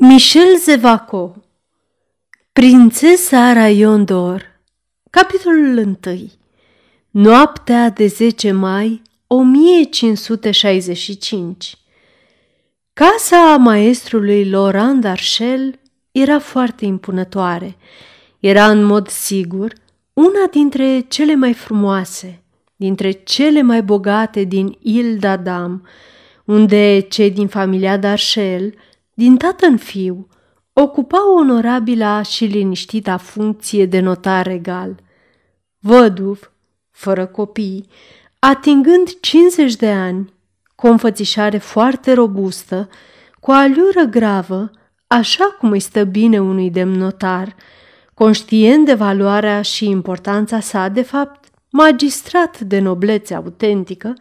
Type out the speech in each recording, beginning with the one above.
Michel Zevaco Prințesa Raion d'Or Capitolul 1 Noaptea de 10 mai 1565 Casa maestrului Laurent Darchel era foarte impunătoare. Era în mod sigur una dintre cele mai frumoase, dintre cele mai bogate din Ile d'Adam, unde cei din familia Darchel – din tată în fiu, ocupa onorabila și liniștita funcție de notar regal. Văduv, fără copii, atingând 50 de ani, cu o înfățișare foarte robustă, cu o aliură gravă, așa cum îi stă bine unui demnotar, conștient de valoarea și importanța sa, de fapt, magistrat de noblețe autentică,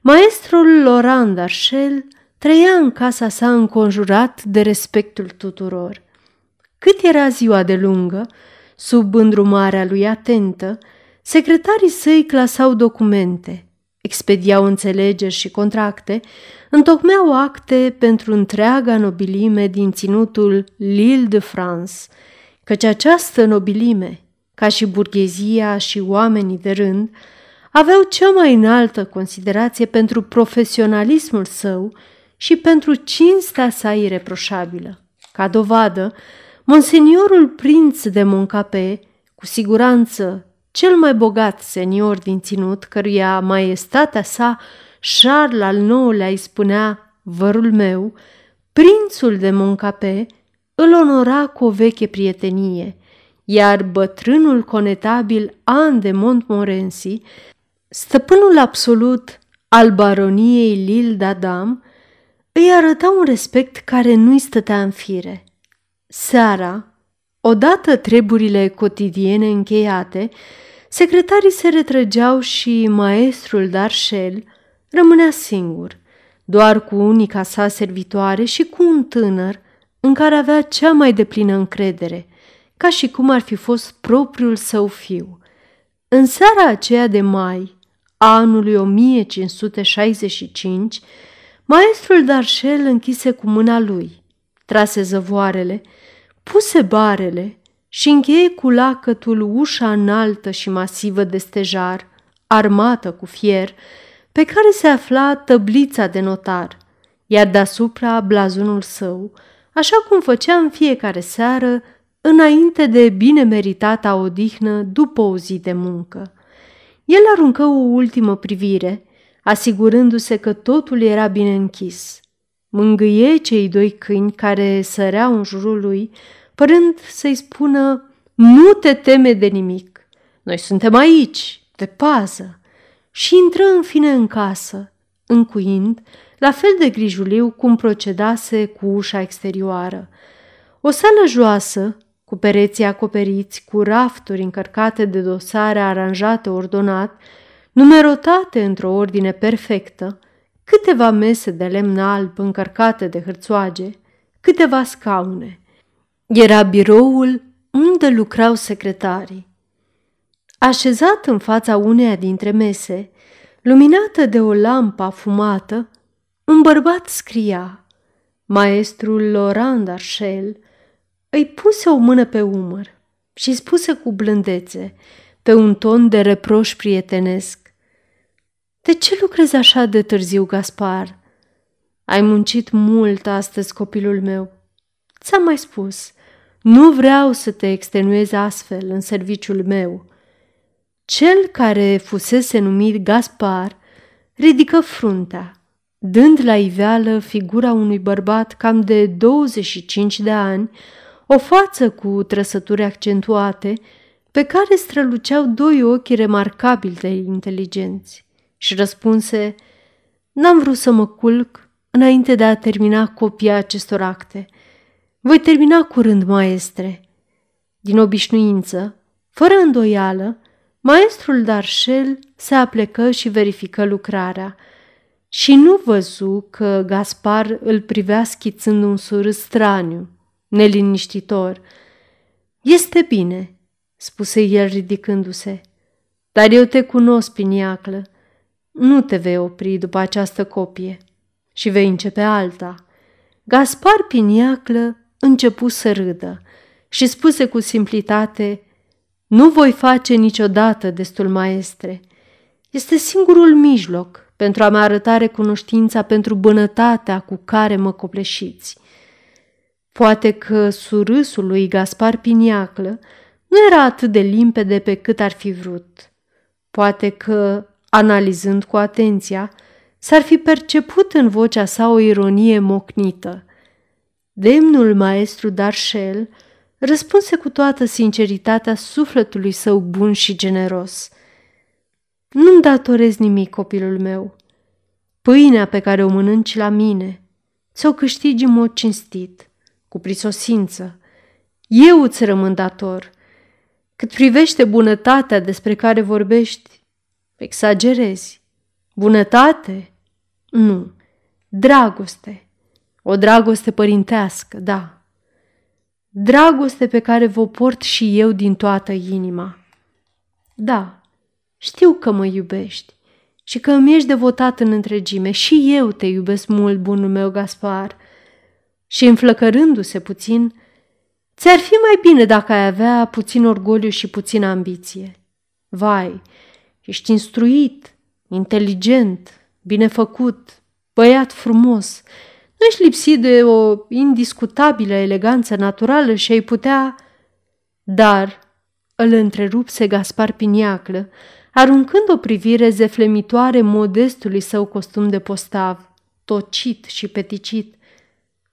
maestrul Laurent Darchel trăia în casa sa înconjurat de respectul tuturor. Cât era ziua de lungă, sub îndrumarea lui atentă, secretarii săi clasau documente, expediau înțelegeri și contracte, întocmeau acte pentru întreaga nobilime din ținutul Lille de France, căci această nobilime, ca și burghezia și oamenii de rând, aveau cea mai înaltă considerație pentru profesionalismul său și pentru cinstea sa ireproșabilă. Ca dovadă, monseniorul prinț de Moncape, cu siguranță cel mai bogat senior din ținut, căruia maestatea sa Charles al IX-lea îi spunea vărul meu, prințul de Moncape îl onora cu o veche prietenie, iar bătrânul conetabil An de Montmorency, stăpânul absolut al baroniei Lille d'Adam, îi arăta un respect care nu-i stătea în fire. Seara, odată treburile cotidiene încheiate, secretarii se retrăgeau și maestrul Darșel rămânea singur, doar cu unica sa servitoare și cu un tânăr în care avea cea mai deplină încredere, ca și cum ar fi fost propriul său fiu. În seara aceea de mai, anului 1565, Maestrul Darșel închise cu mâna lui, trase zăvoarele, puse barele și încheie cu lacătul ușa înaltă și masivă de stejar, armată cu fier, pe care se afla tăblița de notar, iar deasupra blazonul său, așa cum făcea în fiecare seară, înainte de bine meritata odihnă după o zi de muncă. El aruncă o ultimă privire – asigurându-se că totul era bine închis. Mângâie cei doi câini care săreau în jurul lui, părând să-i spună, nu te teme de nimic, noi suntem aici, de pază, și intră în fine în casă, încuind, la fel de grijuliu cum procedase cu ușa exterioară. O sală joasă, cu pereții acoperiți, cu rafturi încărcate de dosare aranjate ordonat, numerotate într-o ordine perfectă, câteva mese de lemn alb încărcate de hârțoage, câteva scaune. Era biroul unde lucrau secretarii. Așezat în fața uneia dintre mese, luminată de o lampă afumată, un bărbat scria. Maestrul Laurent Darchel îi puse o mână pe umăr și spuse cu blândețe, pe un ton de reproș prietenesc, de ce lucrezi așa de târziu, Gaspar? Ai muncit mult astăzi, copilul meu. Ți-am mai spus, nu vreau să te extenuezi astfel în serviciul meu. Cel care fusese numit Gaspar ridică fruntea, dând la iveală figura unui bărbat cam de 25 de ani, o față cu trăsături accentuate, pe care străluceau doi ochi remarcabil de inteligenți și răspunse, N-am vrut să mă culc înainte de a termina copia acestor acte. Voi termina curând, maestre. Din obișnuință, fără îndoială, maestrul Darșel se aplecă și verifică lucrarea și nu văzu că Gaspar îl privea schițând un surâs straniu, neliniștitor. Este bine, spuse el ridicându-se, dar eu te cunosc, piniaclă, nu te vei opri după această copie și vei începe alta. Gaspar Piniaclă începu să râdă și spuse cu simplitate, Nu voi face niciodată destul maestre. Este singurul mijloc pentru a-mi arăta recunoștința pentru bunătatea cu care mă copleșiți. Poate că surâsul lui Gaspar Piniaclă nu era atât de limpede pe cât ar fi vrut. Poate că, analizând cu atenția, s-ar fi perceput în vocea sa o ironie mocnită. Demnul maestru Darșel răspunse cu toată sinceritatea sufletului său bun și generos. Nu-mi datorez nimic, copilul meu. Pâinea pe care o mănânci la mine, ți-o câștigi în mod cinstit, cu prisosință. Eu îți rămân dator. Cât privește bunătatea despre care vorbești, exagerezi. Bunătate? Nu. Dragoste. O dragoste părintească, da. Dragoste pe care vă port și eu din toată inima. Da, știu că mă iubești și că îmi ești devotat în întregime. Și eu te iubesc mult, bunul meu Gaspar. Și înflăcărându-se puțin, ți-ar fi mai bine dacă ai avea puțin orgoliu și puțin ambiție. Vai, ești instruit, inteligent, binefăcut, băiat frumos. Nu ești lipsit de o indiscutabilă eleganță naturală și ai putea... Dar îl întrerupse Gaspar Piniaclă, aruncând o privire zeflemitoare modestului său costum de postav, tocit și peticit.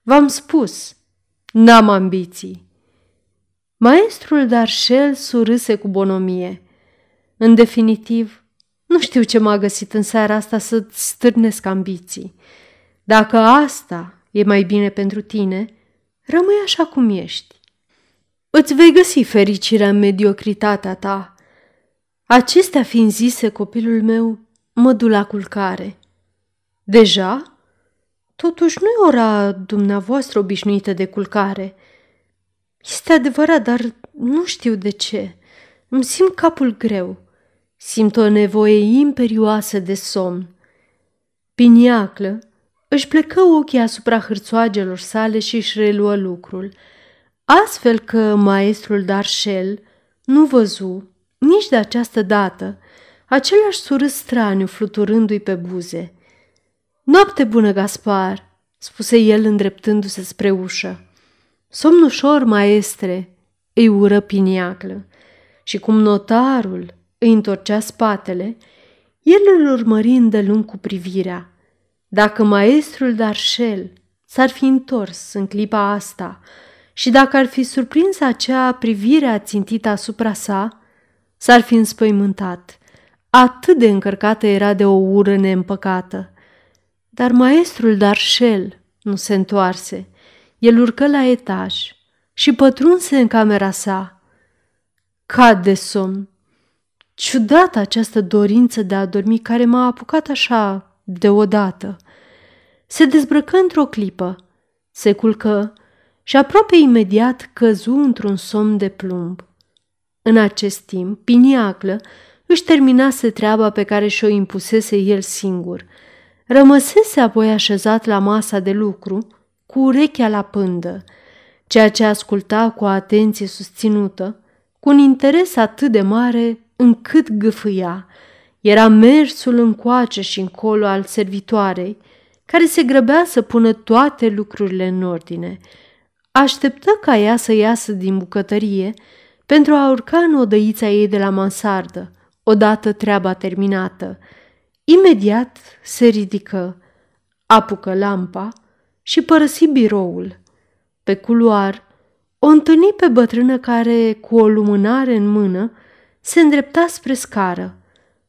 V-am spus, n-am ambiții. Maestrul Darșel surâse cu bonomie. În definitiv, nu știu ce m-a găsit în seara asta să-ți stârnesc ambiții. Dacă asta e mai bine pentru tine, rămâi așa cum ești. Îți vei găsi fericirea în mediocritatea ta. Acestea fiind zise, copilul meu mă du la culcare. Deja? Totuși nu e ora dumneavoastră obișnuită de culcare. Este adevărat, dar nu știu de ce. Îmi simt capul greu. Simt o nevoie imperioasă de somn. Piniaclă își plecă ochii asupra hârțoagelor sale și își reluă lucrul, astfel că maestrul Darșel nu văzu, nici de această dată, același surâs straniu fluturându-i pe buze. Noapte bună, Gaspar!" spuse el îndreptându-se spre ușă. Somn ușor, maestre!" îi ură piniaclă. Și cum notarul îi întorcea spatele, el îl urmări îndelung cu privirea. Dacă maestrul Darșel s-ar fi întors în clipa asta și dacă ar fi surprins acea privire ațintită asupra sa, s-ar fi înspăimântat. Atât de încărcată era de o ură neîmpăcată. Dar maestrul Darșel nu se întoarse. El urcă la etaj și pătrunse în camera sa. Cad de somn ciudată această dorință de a dormi care m-a apucat așa deodată. Se dezbrăcă într-o clipă, se culcă și aproape imediat căzu într-un somn de plumb. În acest timp, Piniaclă își terminase treaba pe care și-o impusese el singur. Rămăsese apoi așezat la masa de lucru, cu urechea la pândă, ceea ce asculta cu atenție susținută, cu un interes atât de mare încât gâfâia. Era mersul încoace și încolo al servitoarei, care se grăbea să pună toate lucrurile în ordine. Așteptă ca ea să iasă din bucătărie pentru a urca în odăița ei de la mansardă, odată treaba terminată. Imediat se ridică, apucă lampa și părăsi biroul. Pe culoar o întâlni pe bătrână care, cu o lumânare în mână, se îndrepta spre scară.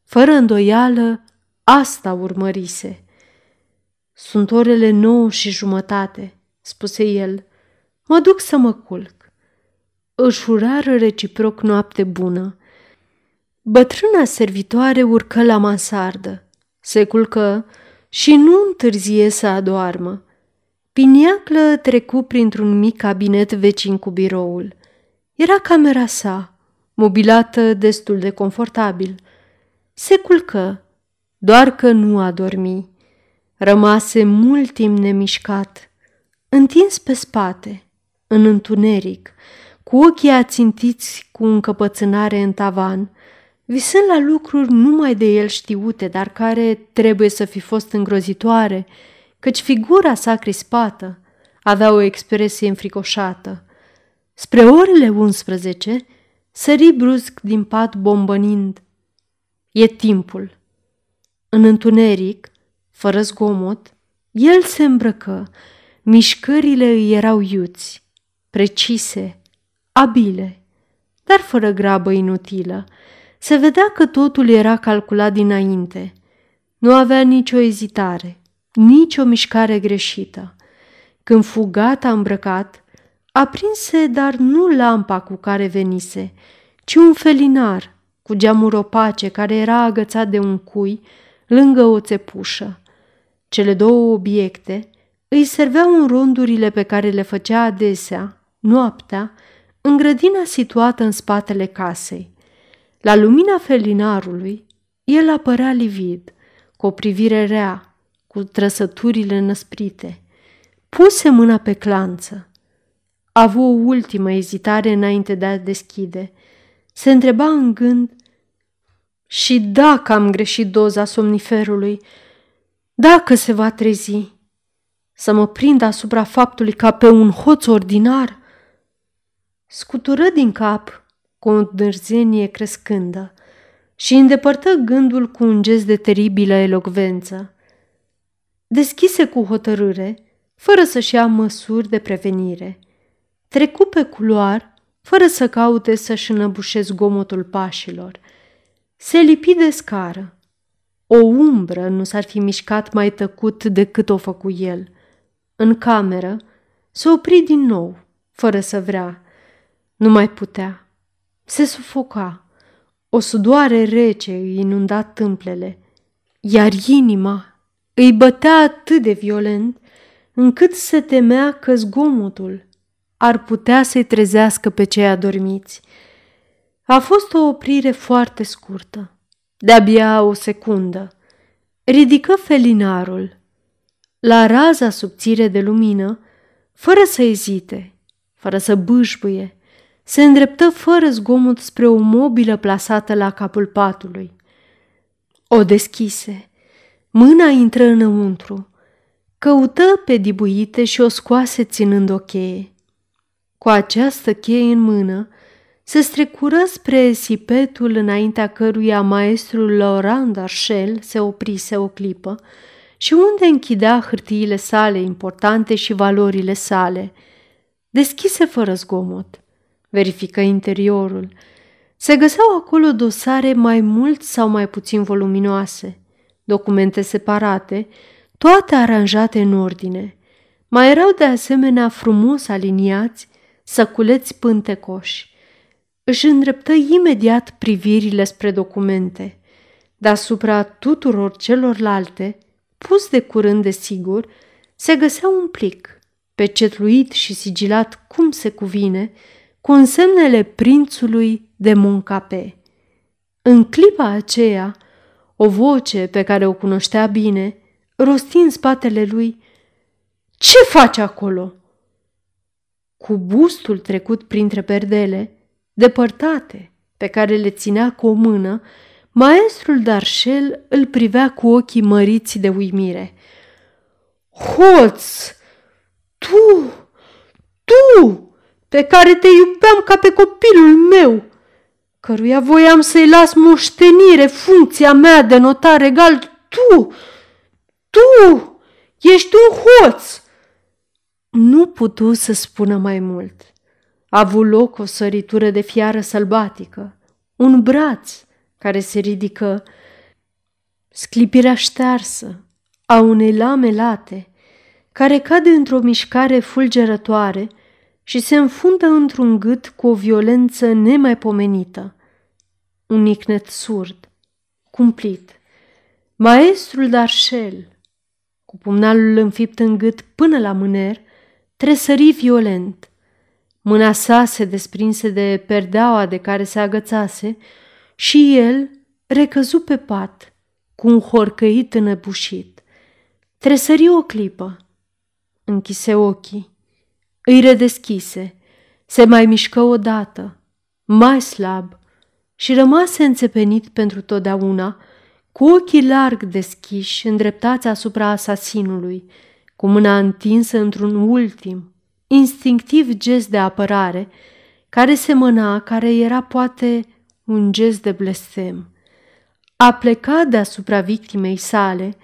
Fără îndoială, asta urmărise. Sunt orele nouă și jumătate, spuse el. Mă duc să mă culc. Își urară reciproc noapte bună. Bătrâna servitoare urcă la mansardă. Se culcă și nu întârzie să adoarmă. Piniaclă trecu printr-un mic cabinet vecin cu biroul. Era camera sa, mobilată destul de confortabil. Se culcă, doar că nu a dormi. Rămase mult timp nemișcat, întins pe spate, în întuneric, cu ochii ațintiți cu încăpățânare în tavan, visând la lucruri numai de el știute, dar care trebuie să fi fost îngrozitoare, căci figura sa crispată avea o expresie înfricoșată. Spre orele 11, sări brusc din pat bombănind. E timpul. În întuneric, fără zgomot, el se îmbrăcă, mișcările îi erau iuți, precise, abile, dar fără grabă inutilă. Se vedea că totul era calculat dinainte. Nu avea nicio ezitare, nicio mișcare greșită. Când fu gata îmbrăcat, aprinse dar nu lampa cu care venise, ci un felinar cu geamuri opace care era agățat de un cui lângă o țepușă. Cele două obiecte îi serveau în rondurile pe care le făcea adesea, noaptea, în grădina situată în spatele casei. La lumina felinarului, el apărea livid, cu o privire rea, cu trăsăturile năsprite. Puse mâna pe clanță. A avut o ultimă ezitare înainte de a deschide. Se întreba în gând și dacă am greșit doza somniferului, dacă se va trezi, să mă prind asupra faptului ca pe un hoț ordinar? Scutură din cap cu o dârzenie crescândă și îndepărtă gândul cu un gest de teribilă elocvență. Deschise cu hotărâre, fără să-și ia măsuri de prevenire. Trecu pe culoar, fără să caute să-și înăbușe zgomotul pașilor. Se lipi de scară. O umbră nu s-ar fi mișcat mai tăcut decât o făcu el. În cameră se opri din nou, fără să vrea. Nu mai putea. Se sufoca. O sudoare rece îi inunda tâmplele, iar inima îi bătea atât de violent încât se temea că zgomotul ar putea să-i trezească pe cei adormiți. A fost o oprire foarte scurtă, de-abia o secundă. Ridică felinarul. La raza subțire de lumină, fără să ezite, fără să bâșbâie, se îndreptă fără zgomot spre o mobilă plasată la capul patului. O deschise. Mâna intră înăuntru. Căută pe dibuite și o scoase ținând o cheie. Cu această cheie în mână, se strecură spre sipetul înaintea căruia maestrul Laurent Darchel se oprise o clipă și unde închidea hârtiile sale importante și valorile sale. Deschise fără zgomot verifică interiorul. Se găseau acolo dosare mai mult sau mai puțin voluminoase, documente separate, toate aranjate în ordine. Mai erau de asemenea frumos aliniați săculeți pântecoși. Își îndreptă imediat privirile spre documente. Deasupra tuturor celorlalte, pus de curând de sigur, se găsea un plic, pecetluit și sigilat cum se cuvine, cu însemnele prințului de Moncape. În clipa aceea, o voce pe care o cunoștea bine, rosti în spatele lui, Ce faci acolo?" Cu bustul trecut printre perdele, depărtate, pe care le ținea cu o mână, maestrul Darșel îl privea cu ochii măriți de uimire. Hoț! Tu! Tu! pe care te iubeam ca pe copilul meu, căruia voiam să-i las moștenire funcția mea de notar regal, tu, tu, ești un hoț. Nu putu să spună mai mult. A avut loc o săritură de fiară sălbatică, un braț care se ridică, sclipirea ștearsă a unei lame late, care cade într-o mișcare fulgerătoare – și se înfundă într-un gât cu o violență nemaipomenită. Un nicnet surd, cumplit. Maestrul Darșel, cu pumnalul înfipt în gât până la mâner, tresări violent. Mâna sa se desprinse de perdeaua de care se agățase și el recăzu pe pat, cu un horcăit înăbușit. Tresări o clipă, închise ochii. Îi redeschise, se mai mișcă odată, mai slab, și rămase înțepenit pentru totdeauna, cu ochii larg deschiși, îndreptați asupra asasinului, cu mâna întinsă într-un ultim, instinctiv gest de apărare, care semăna, care era poate un gest de blestem. A plecat deasupra victimei sale,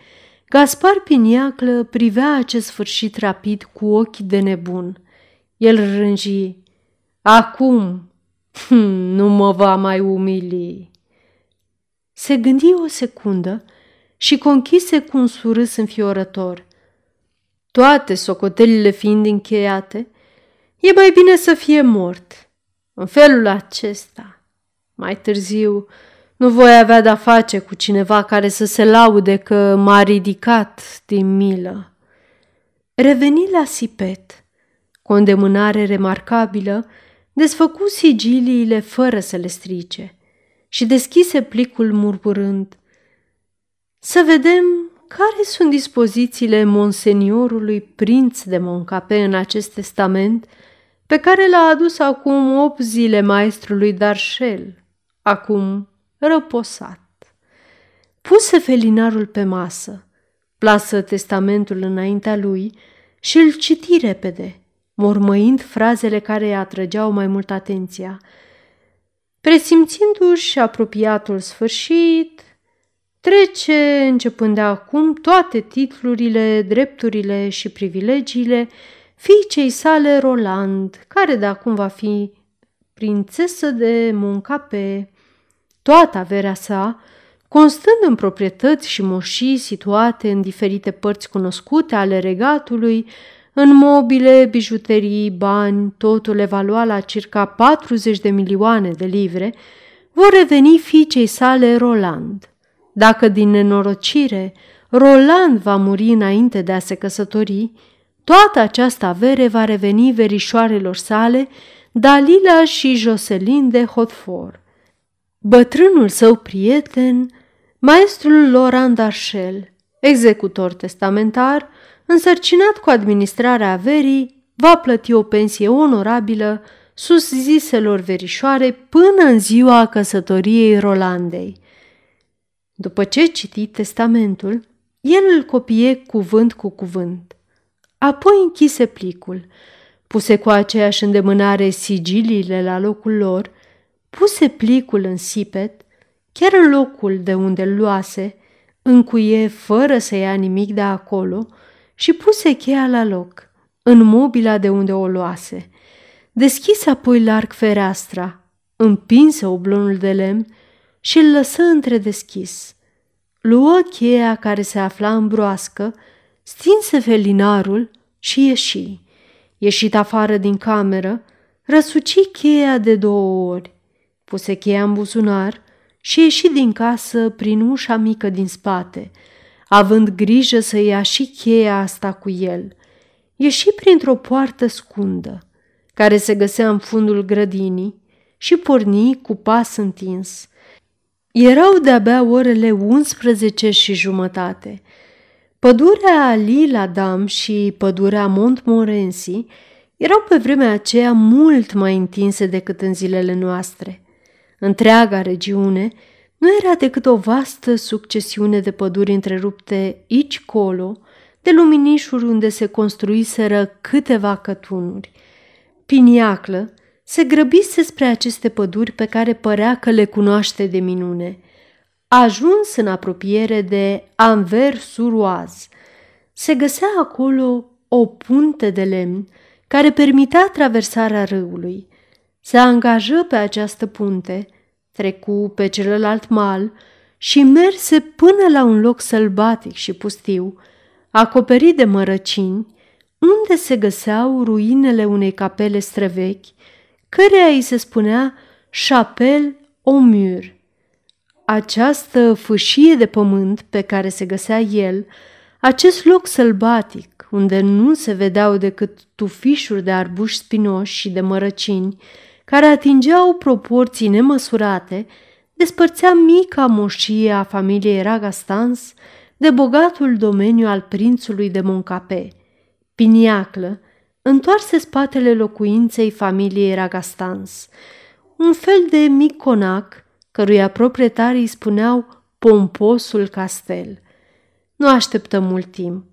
Gaspar Piniaclă privea acest sfârșit rapid cu ochi de nebun. El rânji, Acum hm, nu mă va mai umili. Se gândi o secundă și conchise cu un surâs înfiorător. Toate socotelile fiind încheiate, e mai bine să fie mort. În felul acesta, mai târziu, nu voi avea de-a face cu cineva care să se laude că m-a ridicat din milă. Reveni la sipet, cu o îndemânare remarcabilă, desfăcu sigiliile fără să le strice și deschise plicul murmurând Să vedem care sunt dispozițiile monseniorului prinț de Moncape în acest testament pe care l-a adus acum opt zile maestrului Darșel, acum răposat. Puse felinarul pe masă, plasă testamentul înaintea lui și îl citi repede, mormăind frazele care îi atrăgeau mai mult atenția. Presimțindu-și apropiatul sfârșit, trece, începând de acum, toate titlurile, drepturile și privilegiile fiicei sale Roland, care de acum va fi prințesă de Moncape. Toată averea sa, constând în proprietăți și moșii situate în diferite părți cunoscute ale regatului, în mobile, bijuterii, bani, totul evalua la circa 40 de milioane de livre, vor reveni fiicei sale Roland. Dacă din nenorocire Roland va muri înainte de a se căsători, toată această avere va reveni verișoarelor sale, Dalila și Jocelyn de Hotford. Bătrânul său prieten, maestrul Laurent Darchel, executor testamentar, însărcinat cu administrarea averii, va plăti o pensie onorabilă sus ziselor verișoare până în ziua căsătoriei Rolandei. După ce citi testamentul, el îl copie cuvânt cu cuvânt. Apoi închise plicul, puse cu aceeași îndemânare sigiliile la locul lor, puse plicul în sipet, chiar în locul de unde îl luase, încuie fără să ia nimic de acolo și puse cheia la loc, în mobila de unde o luase. Deschise apoi larg fereastra, împinse oblonul de lemn și îl lăsă întredeschis. Luă cheia care se afla în broască, stinse felinarul și ieși. Ieșit afară din cameră, răsuci cheia de două ori, puse cheia în buzunar și ieși din casă prin ușa mică din spate – având grijă să ia și cheia asta cu el. Ieși printr-o poartă scundă, care se găsea în fundul grădinii, și porni cu pas întins. Erau de-abia orele 11 și jumătate. Pădurea Lila Dam și pădurea Montmorency erau pe vremea aceea mult mai întinse decât în zilele noastre. Întreaga regiune nu era decât o vastă succesiune de păduri întrerupte aici colo, de luminișuri unde se construiseră câteva cătunuri. Piniaclă se grăbise spre aceste păduri pe care părea că le cunoaște de minune. A ajuns în apropiere de Anvers-Suroaz. Se găsea acolo o punte de lemn care permitea traversarea râului. Se angajă pe această punte – trecu pe celălalt mal și merse până la un loc sălbatic și pustiu, acoperit de mărăcini, unde se găseau ruinele unei capele străvechi, căreia îi se spunea Chapelle au mur. Această fâșie de pământ pe care se găsea el, acest loc sălbatic, unde nu se vedeau decât tufișuri de arbuși spinoși și de mărăcini, care atingeau proporții nemăsurate, despărțea mica moșie a familiei Ragastans de bogatul domeniu al prințului de Moncape. Piniaclă întoarse spatele locuinței familiei Ragastans, un fel de mic conac căruia proprietarii spuneau pomposul castel. Nu așteptă mult timp.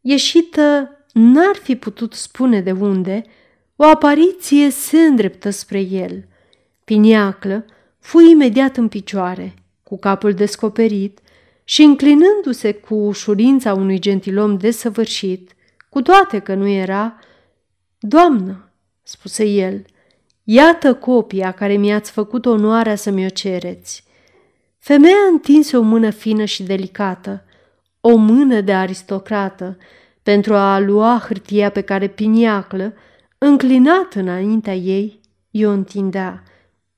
Ieșită n-ar fi putut spune de unde, o apariție se îndreptă spre el. Piniaclă fu imediat în picioare, cu capul descoperit și înclinându-se cu ușurința unui gentilom desăvârșit, cu toate că nu era, Doamnă, spuse el, iată copia care mi-ați făcut onoarea să mi-o cereți. Femeia întinse o mână fină și delicată, o mână de aristocrată, pentru a lua hârtia pe care Piniaclă, înclinat înaintea ei, i-o întindea.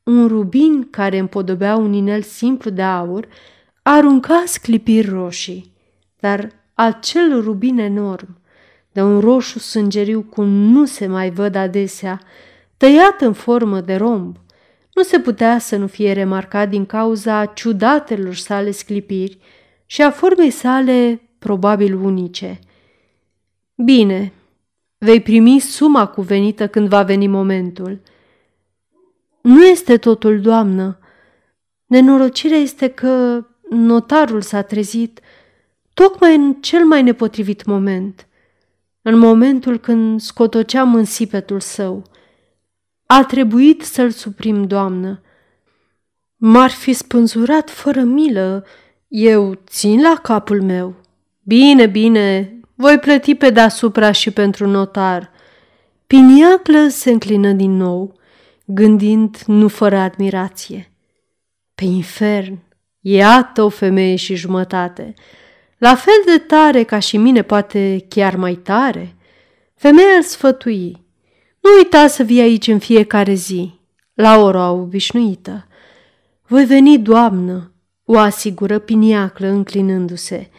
Un rubin care împodobea un inel simplu de aur arunca sclipiri roșii, dar acel rubin enorm, de un roșu sângeriu cum nu se mai văd adesea, tăiat în formă de romb, nu se putea să nu fie remarcat din cauza ciudatelor sale sclipiri și a formei sale probabil unice. Bine, vei primi suma cuvenită când va veni momentul. Nu este totul, doamnă. Nenorocirea este că notarul s-a trezit tocmai în cel mai nepotrivit moment, în momentul când scotoceam în sipetul său. A trebuit să-l suprim, doamnă. M-ar fi spânzurat fără milă. Eu țin la capul meu. Bine, bine, voi plăti pe deasupra și pentru notar. Piniaclă se înclină din nou, gândind nu fără admirație. Pe infern, iată o femeie și jumătate, la fel de tare ca și mine, poate chiar mai tare. Femeia îl sfătui. Nu uita să vii aici în fiecare zi, la ora obișnuită. Voi veni, doamnă, o asigură piniaclă înclinându-se.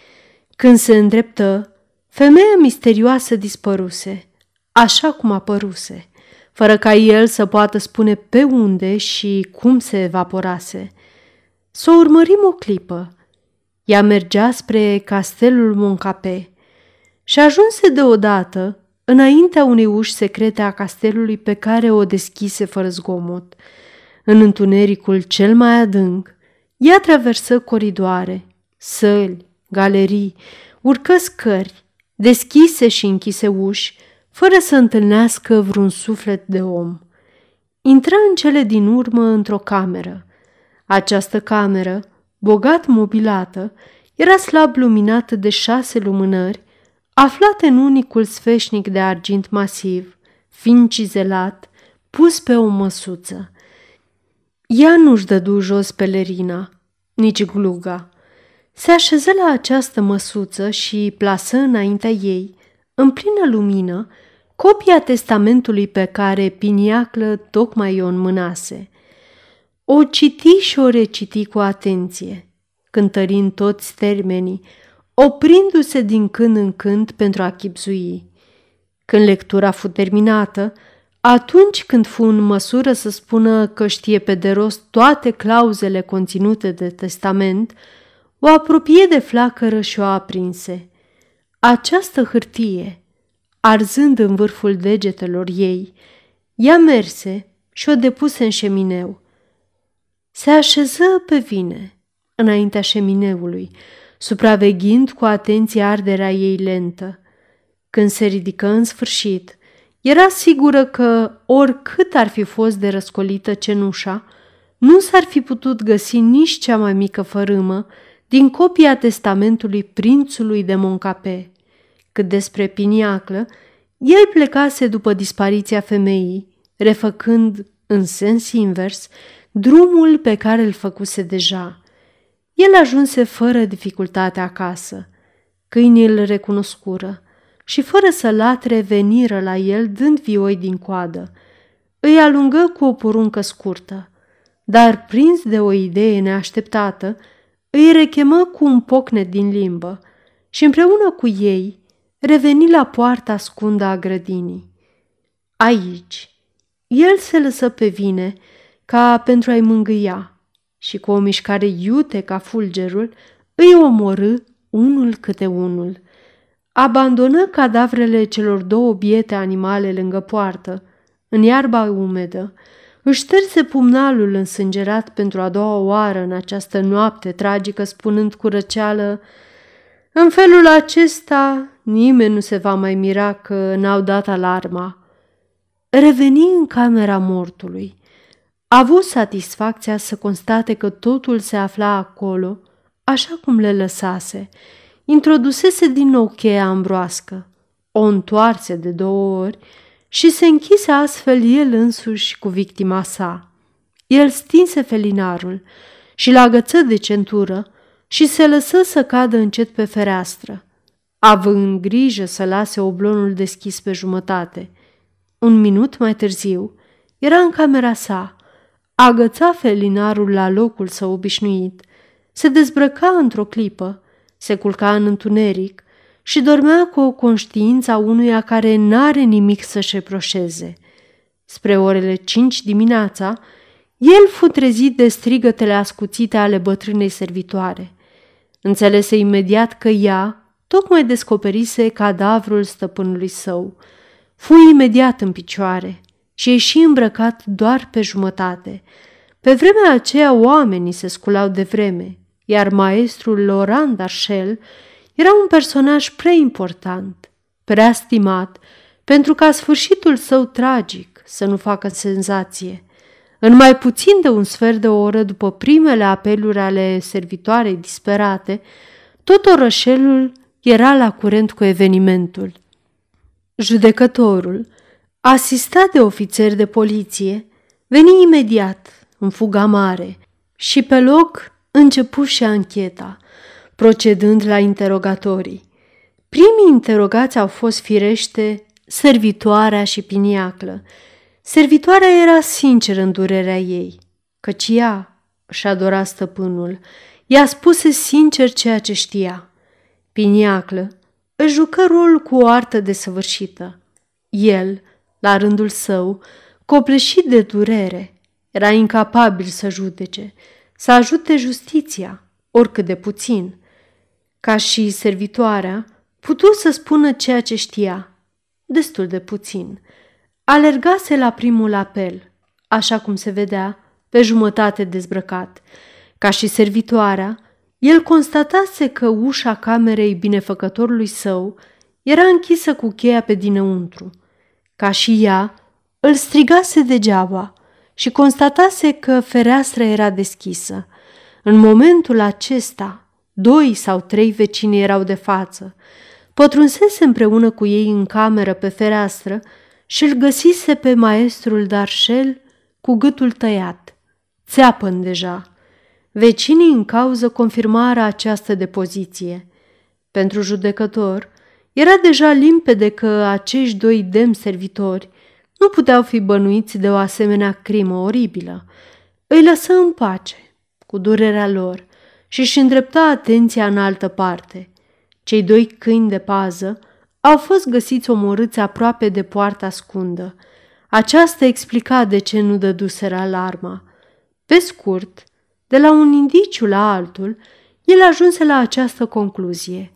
Când se îndreptă, femeia misterioasă dispăruse, așa cum apăruse, fără ca el să poată spune pe unde și cum se evaporase. Să o urmărim o clipă. Ea mergea spre castelul Moncape și ajunse deodată înaintea unei uși secrete a castelului pe care o deschise fără zgomot. În întunericul cel mai adânc, ea traversă coridoare, săli, galerii, urcă scări, deschise și închise uși, fără să întâlnească vreun suflet de om. Intră în cele din urmă într-o cameră. Această cameră, bogat mobilată, era slab luminată de șase lumânări, aflate în unicul sfeșnic de argint masiv, fin cizelat, pus pe o măsuță. Ea nu-și dădu jos pelerina, nici gluga. Se așeză la această măsuță și plasă înaintea ei, în plină lumină, copia testamentului pe care Piniaclă tocmai o înmânase. O citi și o reciti cu atenție, cântărind toți termenii, oprindu-se din când în când pentru a chipzui. Când lectura fu terminată, atunci când fu în măsură să spună că știe pe de rost toate clauzele conținute de testament, o apropie de flacără și o aprinse. Această hârtie, arzând în vârful degetelor ei, ea merse și o depuse în șemineu. Se așeză pe vine, înaintea șemineului, supraveghind cu atenție arderea ei lentă. Când se ridică în sfârșit, era sigură că, oricât ar fi fost de răscolită cenușa, nu s-ar fi putut găsi nici cea mai mică fărâmă din copia testamentului prințului de Moncape. Cât despre Piniaclă, el plecase după dispariția femeii, refăcând, în sens invers, drumul pe care îl făcuse deja. El ajunse fără dificultate acasă. Câinii îl recunoscură și fără să latre veniră la el dând vioi din coadă. Îi alungă cu o poruncă scurtă, dar prins de o idee neașteptată, îi rechemă cu un pocnet din limbă și împreună cu ei reveni la poarta ascundă a grădinii. Aici, el se lăsă pe vine ca pentru a-i mângâia și cu o mișcare iute ca fulgerul îi omorâ unul câte unul. abandonă cadavrele celor două biete animale lângă poartă, în iarba umedă, își șterse pumnalul însângerat pentru a doua oară în această noapte tragică, spunând cu răceală, În felul acesta nimeni nu se va mai mira că n-au dat alarma. Reveni în camera mortului. A avut satisfacția să constate că totul se afla acolo, așa cum le lăsase. Introdusese din nou cheia ambroască, o întoarse de două ori și se închise astfel el însuși cu victima sa. El stinse felinarul și l agăță de centură și se lăsă să cadă încet pe fereastră, având grijă să lase oblonul deschis pe jumătate. Un minut mai târziu, era în camera sa, agăța felinarul la locul său obișnuit, se dezbrăca într-o clipă, se culca în întuneric și dormea cu o conștiință a unuia care n-are nimic să-și reproșeze. Spre orele cinci dimineața, el fu trezit de strigătele ascuțite ale bătrânei servitoare. Înțelese imediat că ea tocmai descoperise cadavrul stăpânului său. Fu imediat în picioare și ieși îmbrăcat doar pe jumătate. Pe vremea aceea oamenii se sculau de vreme, iar maestrul Laurent Darchel era un personaj prea important, prea stimat, pentru ca sfârșitul său tragic să nu facă senzație. În mai puțin de un sfert de oră după primele apeluri ale servitoarei disperate, tot orășelul era la curent cu evenimentul. Judecătorul, asistat de ofițeri de poliție, veni imediat, în fuga mare, și pe loc începu și ancheta – procedând la interogatorii. Primii interogați au fost firește servitoarea și piniaclă. Servitoarea era sinceră în durerea ei, căci ea și adora stăpânul. Ea spuse sincer ceea ce știa. Piniaclă își jucă rolul cu o artă desăvârșită. El, la rândul său, copleșit de durere, era incapabil să judece, să ajute justiția, oricât de puțin – ca și servitoarea, putu să spună ceea ce știa, destul de puțin. Alergase la primul apel, așa cum se vedea, pe jumătate dezbrăcat. Ca și servitoarea, el constatase că ușa camerei binefăcătorului său era închisă cu cheia pe dinăuntru. Ca și ea, îl strigase degeaba și constatase că fereastra era deschisă. În momentul acesta, Doi sau trei vecini erau de față. Pătrunsese împreună cu ei în cameră pe fereastră și îl găsise pe maestrul Darșel cu gâtul tăiat. țeapă deja. Vecinii în cauză confirmară această depoziție. Pentru judecător, era deja limpede că acești doi demn servitori nu puteau fi bănuiți de o asemenea crimă oribilă. Îi lăsă în pace, cu durerea lor, și își îndrepta atenția în altă parte. Cei doi câini de pază au fost găsiți omorâți aproape de poarta scundă. Aceasta explica de ce nu dăduseră alarma. Pe scurt, de la un indiciu la altul, el ajunse la această concluzie.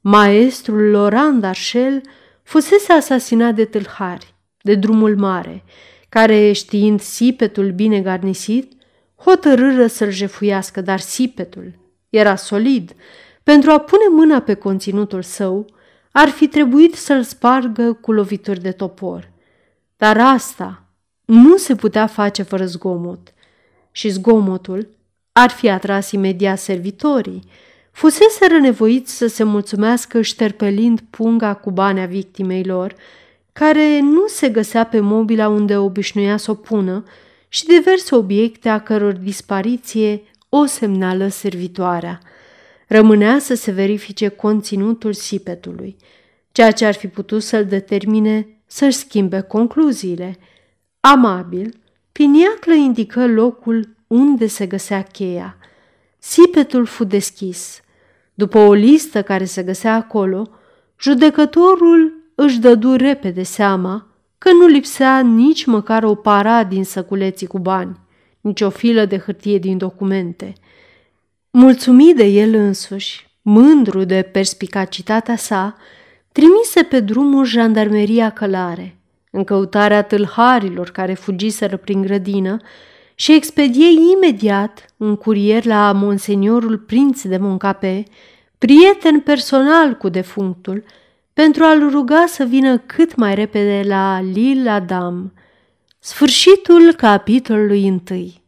Maestrul Laurent Darchel fusese asasinat de tâlhari, de drumul mare, care, știind sipetul bine garnisit, hotărâră să-l jefuiască, dar sipetul era solid. Pentru a pune mâna pe conținutul său, ar fi trebuit să-l spargă cu lovituri de topor. Dar asta nu se putea face fără zgomot. Și zgomotul ar fi atras imediat servitorii. Fusese nevoiți să se mulțumească șterpelind punga cu bani a victimei lor, care nu se găsea pe mobila unde obișnuia să o pună, și diverse obiecte a căror dispariție o semnală servitoarea. Rămânea să se verifice conținutul sipetului, ceea ce ar fi putut să-l determine să-și schimbe concluziile. Amabil, Piniaclă indică locul unde se găsea cheia. Sipetul fu deschis. După o listă care se găsea acolo, judecătorul își dădu repede seama că nu lipsea nici măcar o para din săculeții cu bani nici o filă de hârtie din documente. Mulțumit de el însuși, mândru de perspicacitatea sa, trimise pe drumul jandarmeria călare, în căutarea tâlharilor care fugiseră prin grădină și expedie imediat un curier la monseniorul prinț de Moncape, prieten personal cu defunctul, pentru a-l ruga să vină cât mai repede la Lille Adam. Sfârșitul capitolului întâi